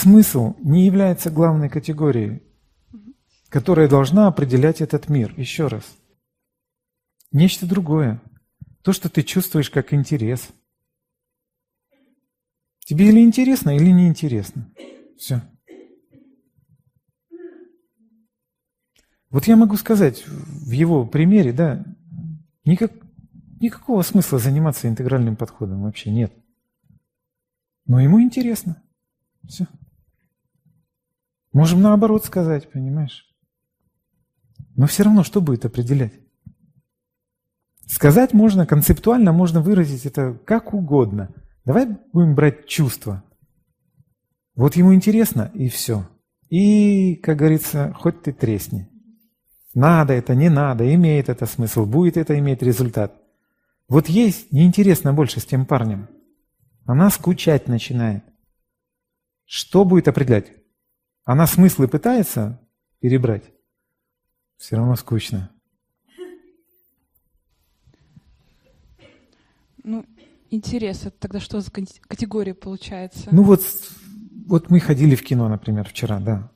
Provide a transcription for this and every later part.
смысл не является главной категорией, которая должна определять этот мир. Еще раз. Нечто другое. То, что ты чувствуешь как интерес. Тебе или интересно, или неинтересно. Все. Вот я могу сказать в его примере, да, никак, никакого смысла заниматься интегральным подходом вообще нет. Но ему интересно. Все. Можем наоборот сказать, понимаешь? Но все равно что будет определять? Сказать можно, концептуально можно выразить это как угодно. Давай будем брать чувства. Вот ему интересно, и все. И, как говорится, хоть ты тресни. Надо это, не надо, имеет это смысл, будет это иметь результат. Вот есть неинтересно больше с тем парнем. Она скучать начинает. Что будет определять? Она смыслы пытается перебрать? Все равно скучно. Ну, интерес, это тогда что за категория получается? Ну вот, вот мы ходили в кино, например, вчера, да.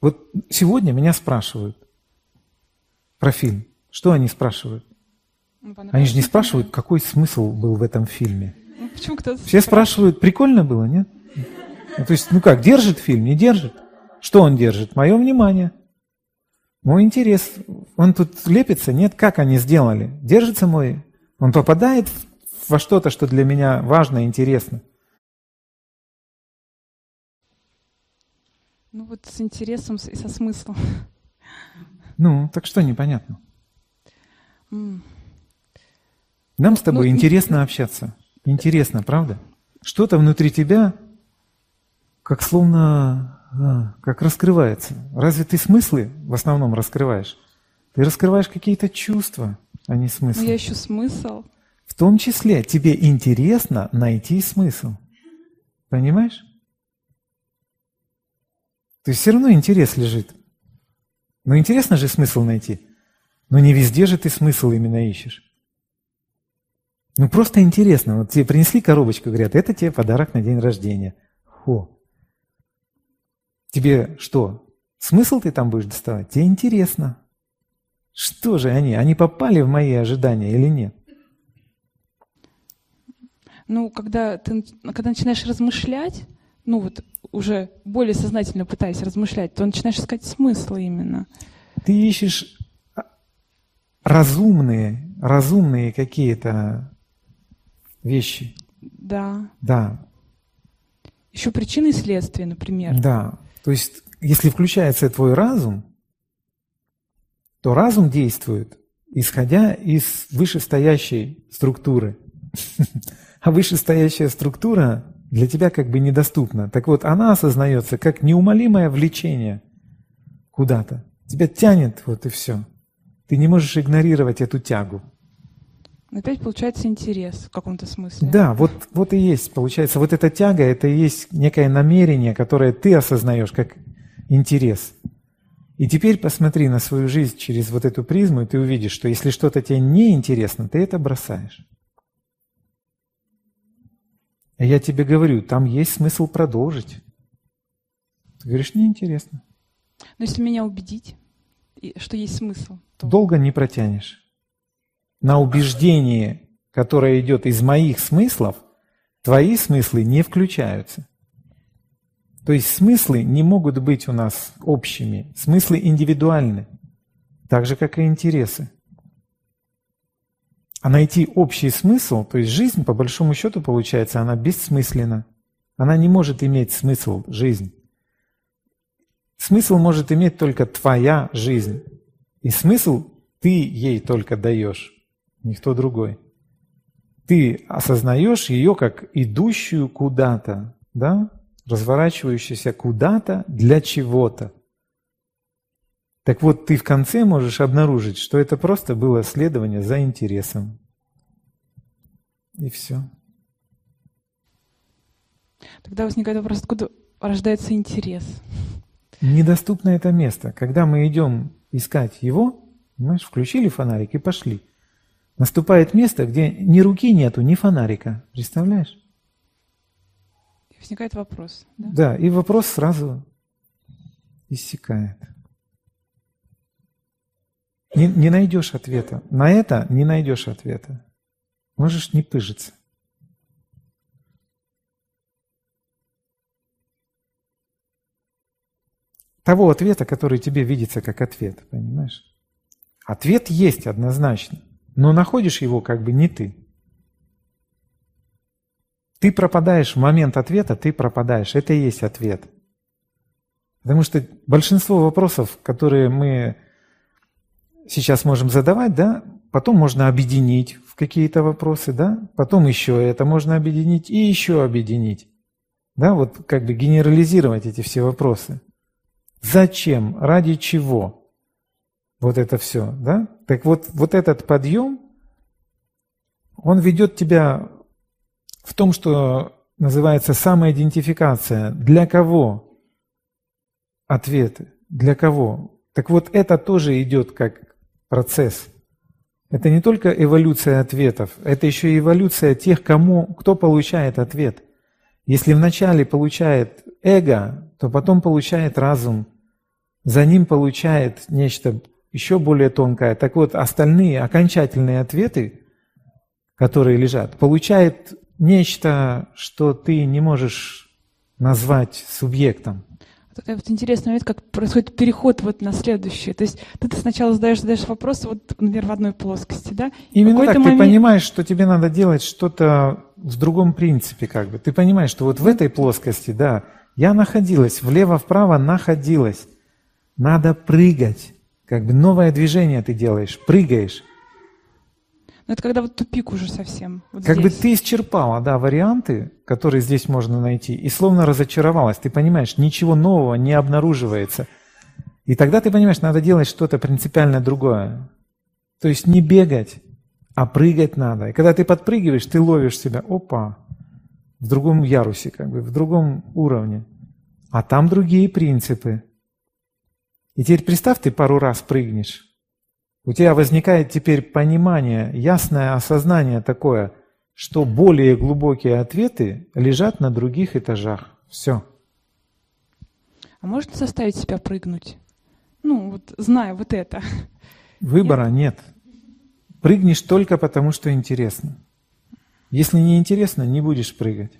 Вот сегодня меня спрашивают, про фильм. Что они спрашивают? Ну, они же не спрашивают, какой смысл был в этом фильме. Ну, почему кто Все спрашивают, прикольно было, нет? Ну, то есть, ну как, держит фильм, не держит? Что он держит? Мое внимание. Мой интерес. Он тут лепится, нет? Как они сделали? Держится мой? Он попадает во что-то, что для меня важно и интересно. Ну вот с интересом и со смыслом. Ну, так что непонятно? Нам с тобой ну, интересно и... общаться. Интересно, правда? Что-то внутри тебя как словно как раскрывается. Разве ты смыслы в основном раскрываешь? Ты раскрываешь какие-то чувства, а не смыслы. Но я ищу смысл. В том числе тебе интересно найти смысл. Понимаешь? То есть все равно интерес лежит. Ну интересно же смысл найти. Но не везде же ты смысл именно ищешь. Ну просто интересно. Вот тебе принесли коробочку, говорят, это тебе подарок на день рождения. Хо. Тебе что? Смысл ты там будешь доставать? Тебе интересно. Что же они? Они попали в мои ожидания или нет? Ну, когда ты когда начинаешь размышлять, ну вот уже более сознательно пытаясь размышлять, то начинаешь искать смысл именно. Ты ищешь разумные, разумные какие-то вещи. Да. Да. Еще причины и следствия, например. Да. То есть, если включается твой разум, то разум действует, исходя из вышестоящей структуры. А вышестоящая структура для тебя как бы недоступна. Так вот, она осознается как неумолимое влечение куда-то. Тебя тянет, вот и все. Ты не можешь игнорировать эту тягу. Опять получается интерес в каком-то смысле. Да, вот, вот и есть, получается, вот эта тяга, это и есть некое намерение, которое ты осознаешь как интерес. И теперь посмотри на свою жизнь через вот эту призму, и ты увидишь, что если что-то тебе не интересно, ты это бросаешь. А я тебе говорю, там есть смысл продолжить. Ты говоришь, неинтересно. Но если меня убедить, что есть смысл, то... Долго не протянешь. На убеждение, которое идет из моих смыслов, твои смыслы не включаются. То есть смыслы не могут быть у нас общими. Смыслы индивидуальны, так же, как и интересы. А найти общий смысл, то есть жизнь, по большому счету, получается, она бессмысленна. Она не может иметь смысл, жизнь. Смысл может иметь только твоя жизнь. И смысл ты ей только даешь, никто другой. Ты осознаешь ее как идущую куда-то, да? разворачивающуюся куда-то для чего-то. Так вот, ты в конце можешь обнаружить, что это просто было следование за интересом. И все. Тогда возникает вопрос, откуда рождается интерес? Недоступно это место. Когда мы идем искать его, понимаешь, включили фонарик и пошли. Наступает место, где ни руки нету, ни фонарика. Представляешь? Возникает вопрос. Да? Да, и вопрос сразу иссякает. Не, не найдешь ответа. На это не найдешь ответа. Можешь не пыжиться. Того ответа, который тебе видится как ответ, понимаешь? Ответ есть однозначно, но находишь его как бы не ты. Ты пропадаешь в момент ответа, ты пропадаешь. Это и есть ответ. Потому что большинство вопросов, которые мы сейчас можем задавать, да, потом можно объединить в какие-то вопросы, да, потом еще это можно объединить и еще объединить. Да, вот как бы генерализировать эти все вопросы. Зачем? Ради чего? Вот это все, да? Так вот, вот этот подъем, он ведет тебя в том, что называется самоидентификация. Для кого ответы? Для кого? Так вот, это тоже идет как процесс. Это не только эволюция ответов, это еще и эволюция тех, кому, кто получает ответ. Если вначале получает эго, то потом получает разум, за ним получает нечто еще более тонкое. Так вот, остальные окончательные ответы, которые лежат, получает нечто, что ты не можешь назвать субъектом. Такая вот интересный момент, как происходит переход вот на следующее. То есть ты, ты сначала задаешь, задаешь вопрос, вот, например, в одной плоскости, да? Именно так, момент... ты понимаешь, что тебе надо делать что-то в другом принципе, как бы. Ты понимаешь, что вот в этой плоскости, да, я находилась, влево-вправо находилась. Надо прыгать. Как бы новое движение ты делаешь, прыгаешь. Но это когда вот тупик уже совсем. Вот как здесь. бы ты исчерпала, да, варианты, которые здесь можно найти, и словно разочаровалась. Ты понимаешь, ничего нового не обнаруживается. И тогда ты понимаешь, надо делать что-то принципиально другое. То есть не бегать, а прыгать надо. И когда ты подпрыгиваешь, ты ловишь себя, опа, в другом ярусе, как бы, в другом уровне. А там другие принципы. И теперь представь, ты пару раз прыгнешь. У тебя возникает теперь понимание, ясное осознание такое, что более глубокие ответы лежат на других этажах. Все. А можно заставить себя прыгнуть? Ну, вот зная вот это. Выбора нет. нет. Прыгнешь только потому, что интересно. Если не интересно, не будешь прыгать.